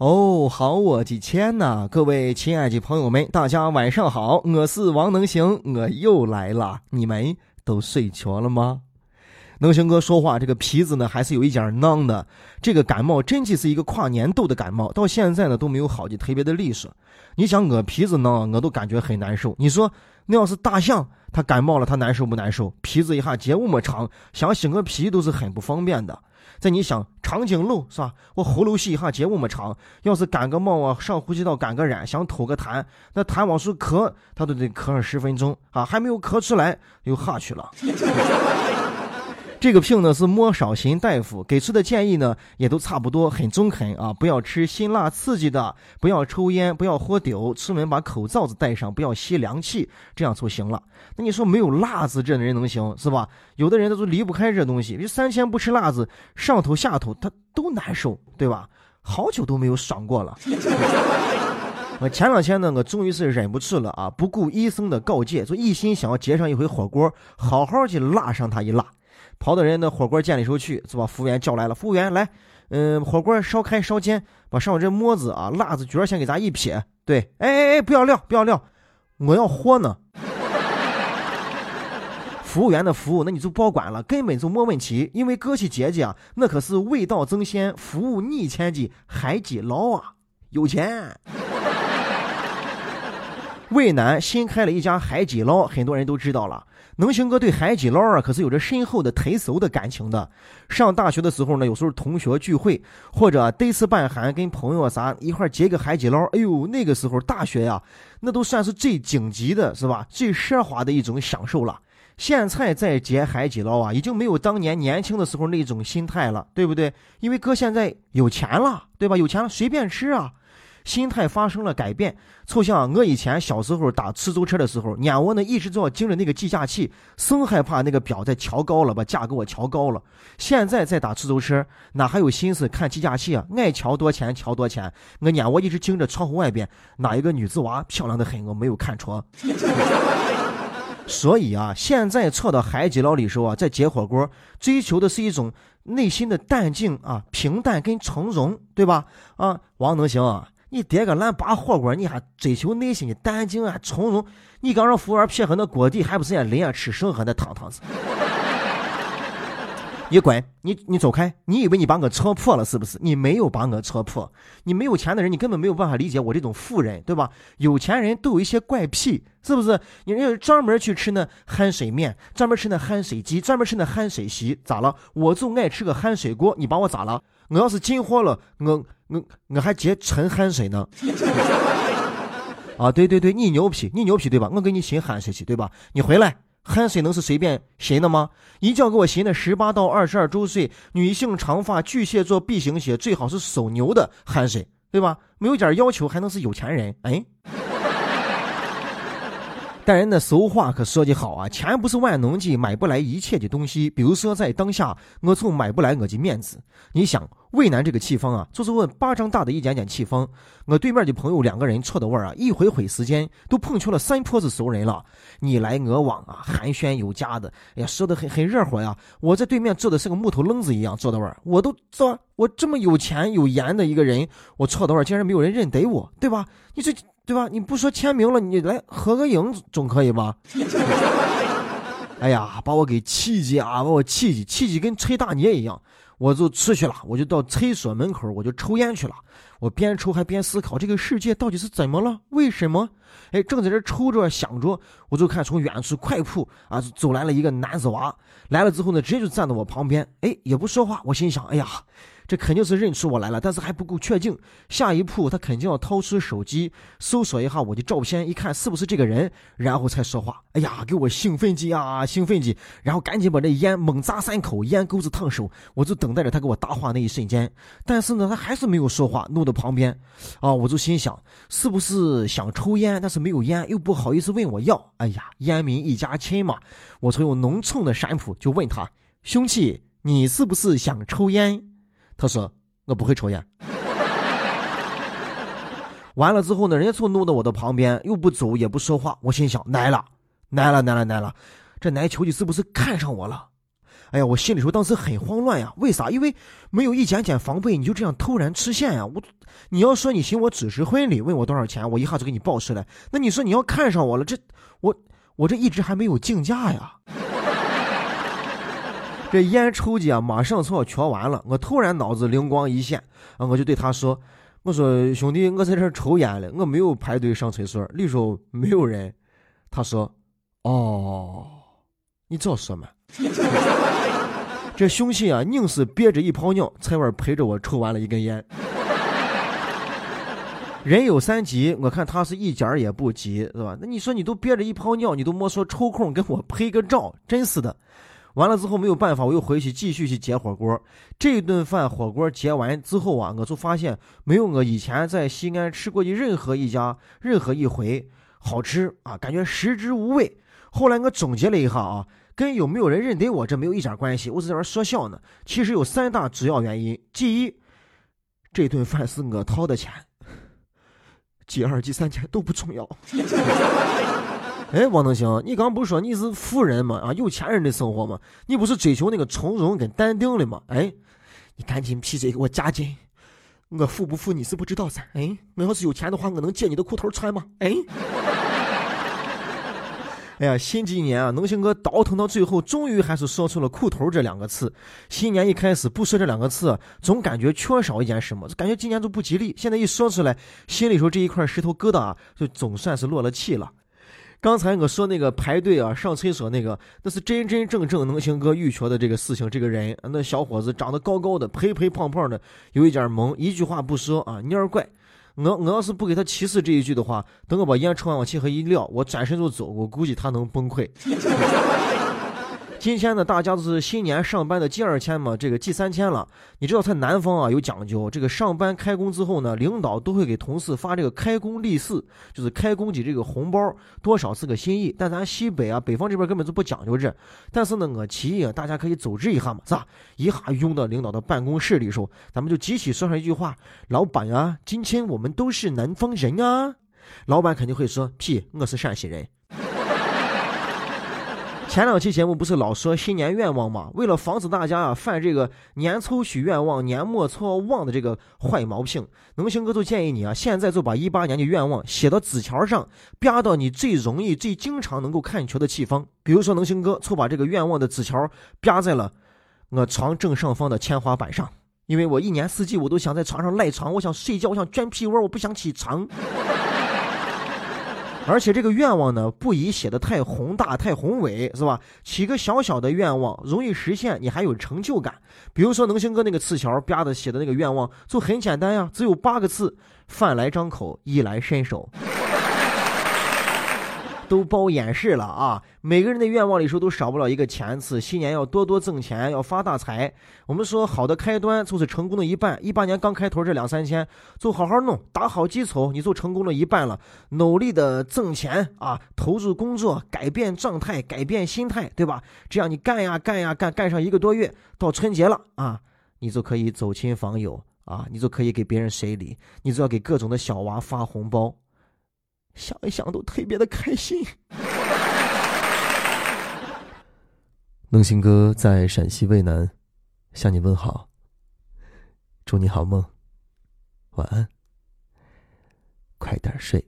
哦，好我的天呐！各位亲爱的朋友们，大家晚上好，我是王能行，我又来了。你们都睡着了吗？能行哥说话，这个皮子呢还是有一点囊的。这个感冒真的是一个跨年度的感冒，到现在呢都没有好的特别的利索。你想我皮子囊，我都感觉很难受。你说那要是大象，它感冒了，它难受不难受？皮子一下结那么长，想擤个皮都是很不方便的。在你想长颈鹿是吧？我喉咙细一下，结那么长，要是感个冒啊，上呼吸道感个染，想吐个痰，那痰往出咳，他都得咳上十分钟啊，还没有咳出来，又下去了。这个病呢是莫少新大夫给出的建议呢，也都差不多，很中肯啊！不要吃辛辣刺激的，不要抽烟，不要喝酒，出门把口罩子戴上，不要吸凉气，这样就行了。那你说没有辣子，这人能行是吧？有的人他都离不开这东西，你三天不吃辣子，上头下头他都难受，对吧？好久都没有爽过了。我前两天呢，我终于是忍不住了啊！不顾医生的告诫，就一心想要结上一回火锅，好好去辣上他一辣。跑到人的火锅店里头去，就把服务员叫来了。服务员来，嗯，火锅烧开烧煎，把上面这沫子啊、辣子卷先给咱一撇。对，哎哎哎，不要料，不要料，我要活呢。服务员的服务，那你就别管了，根本就没问题。因为各位姐姐啊，那可是味道增鲜、服务逆天的海底捞啊，有钱。渭南新开了一家海底捞，很多人都知道了。能行哥对海底捞啊，可是有着深厚的特殊的感情的。上大学的时候呢，有时候同学聚会或者得次半寒，跟朋友啥一块结个海底捞，哎呦，那个时候大学呀，那都算是最顶级的，是吧？最奢华的一种享受了。现在再结海底捞啊，已经没有当年年轻的时候那种心态了，对不对？因为哥现在有钱了，对吧？有钱了，随便吃啊。心态发生了改变，就像我以前小时候打出租车的时候，眼窝呢一直都要盯着那个计价器，生害怕那个表再调高了，把价给我调高了。现在在打出租车，哪还有心思看计价器啊？爱调多钱调多钱。我眼窝一直盯着窗户外边，哪一个女子娃漂亮的很，我没有看错。所以啊，现在坐到海底捞里时候啊，在结火锅，追求的是一种内心的淡静啊、平淡跟从容，对吧？啊，王能行啊。你点个烂八火锅，你还追求内心的淡静啊从容？你刚让服务员撇开那锅底，还不是人家人家吃剩下的汤汤子？你滚！你你走开！你以为你把我戳破了是不是？你没有把我戳破。你没有钱的人，你根本没有办法理解我这种富人，对吧？有钱人都有一些怪癖，是不是？你人家专门去吃那含水面，专门吃那含水鸡，专门吃那含水席，咋了？我就爱吃个含水锅，你把我咋了？我要是进货了，我我我还接纯含水呢。啊，对对对，你牛皮，你牛皮对吧？我给你新含水去对吧？你回来。汗水能是随便寻的吗？一觉给我寻的十八到二十二周岁女性长发巨蟹座 B 型血，最好是手牛的汗水，对吧？没有点要求还能是有钱人？哎。但人的俗话可说的好啊，钱不是万能的，买不来一切的东西。比如说在当下，我就买不来我的面子。你想，渭南这个气风啊，就是问巴掌大的一点点气风。我对面的朋友两个人错的位儿啊，一回回时间都碰出了三坡子熟人了，你来我往啊，寒暄有加的，哎呀，说的很很热火呀。我在对面坐的是个木头愣子一样坐的位儿，我都坐，我这么有钱有颜的一个人，我错的位儿竟然没有人认得我，对吧？你这。对吧？你不说签名了，你来合个影总可以吧？哎呀，把我给气急啊！把我气急，气急跟吹大捏一样。我就出去了，我就到厕所门口，我就抽烟去了。我边抽还边思考这个世界到底是怎么了？为什么？哎，正在这抽着想着，我就看从远处快步啊走来了一个男子娃。来了之后呢，直接就站到我旁边，哎，也不说话。我心想，哎呀。这肯定是认出我来了，但是还不够确定。下一步他肯定要掏出手机搜索一下我的照片，一看是不是这个人，然后才说话。哎呀，给我兴奋剂啊，兴奋剂！然后赶紧把这烟猛扎三口，烟钩子烫手。我就等待着他给我搭话那一瞬间。但是呢，他还是没有说话，弄到旁边。啊，我就心想，是不是想抽烟，但是没有烟，又不好意思问我要？哎呀，烟民一家亲嘛。我从用浓重的山普就问他，兄弟，你是不是想抽烟？他说：“我不会抽烟。”完了之后呢，人家就弄到我的旁边，又不走也不说话。我心想：“来了，来了，来了，来了！这奶球你是不是看上我了？”哎呀，我心里头当时很慌乱呀，为啥？因为没有一点点防备，你就这样突然出现呀！我，你要说你寻我主持婚礼，问我多少钱，我一下子给你报出来。那你说你要看上我了，这我我这一直还没有竞价呀。这烟抽的啊，马上就要缺完了。我突然脑子灵光一现啊，我就对他说：“我说兄弟，我在这抽烟了，我没有排队上厕所，里头没有人。”他说：“哦，你早说嘛。”这凶器啊，硬是憋着一泡尿，才玩陪着我抽完了一根烟。人有三急，我看他是一点儿也不急，是吧？那你说你都憋着一泡尿，你都没说抽空跟我拍个照，真是的。完了之后没有办法，我又回去继续去接火锅。这顿饭火锅结完之后啊，我就发现没有我以前在西安吃过的任何一家、任何一回好吃啊，感觉食之无味。后来我总结了一下啊。跟有没有人认得我这没有一点关系，我在这说笑呢。其实有三大主要原因：第一，这顿饭是我掏的钱；第二、第三钱都不重要。哎，王能行，你刚不是说你是富人吗？啊，有钱人的生活吗？你不是追求那个从容跟淡定的吗？哎，你赶紧皮这给我加紧。我富不富你是不知道噻。哎，我要是有钱的话，我能借你的裤头穿吗？哎。哎呀，新的一年啊，能行哥倒腾到最后，终于还是说出了“裤头”这两个字。新年一开始不说这两个字，总感觉缺少一点什么，感觉今年都不吉利。现在一说出来，心里头这一块石头疙瘩啊，就总算是落了气了。刚才我说那个排队啊，上厕所那个，那是真真正正能行哥欲求的这个事情。这个人，那小伙子长得高高的，肥肥胖胖的，有一点萌，一句话不说啊，蔫儿怪。我我要是不给他提示这一句的话，等我把烟抽完，往气和一撂，我转身就走，我估计他能崩溃。今天呢，大家都是新年上班的第二天嘛，这个第三天了。你知道，在南方啊有讲究，这个上班开工之后呢，领导都会给同事发这个开工利是，就是开工的这个红包，多少是个心意。但咱西北啊，北方这边根本就不讲究这。但是呢，我提议啊大家可以组织一下嘛，是吧？一下涌到领导的办公室里时候，咱们就集体说上一句话：“老板啊，今天我们都是南方人啊。”老板肯定会说：“屁，我是陕西人。”前两期节目不是老说新年愿望吗？为了防止大家啊犯这个年初许愿望、年末错忘的这个坏毛病，能行哥就建议你啊，现在就把一八年的愿望写到纸条上，啪到你最容易、最经常能够看球的地方。比如说，能行哥就把这个愿望的纸条啪在了我床正上方的天花板上，因为我一年四季我都想在床上赖床，我想睡觉，我想卷屁窝，我不想起床。而且这个愿望呢，不宜写的太宏大、太宏伟，是吧？起个小小的愿望，容易实现，你还有成就感。比如说能星哥那个词条，啪的写的那个愿望，就很简单呀，只有八个字：饭来张口，衣来伸手。都包掩饰了啊！每个人的愿望里头都少不了一个钱字，新年要多多挣钱，要发大财。我们说好的开端就是成功的一半。一八年刚开头这两三千，就好好弄，打好基础，你就成功了一半了。努力的挣钱啊，投入工作，改变状态，改变心态，对吧？这样你干呀干呀干，干上一个多月，到春节了啊，你就可以走亲访友啊，你就可以给别人随礼，你就要给各种的小娃发红包。想一想都特别的开心。梦新哥在陕西渭南向你问好，祝你好梦，晚安，快点睡。